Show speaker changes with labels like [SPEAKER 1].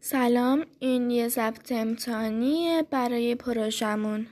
[SPEAKER 1] سلام این یه ضبط امتحانیه برای پروژمون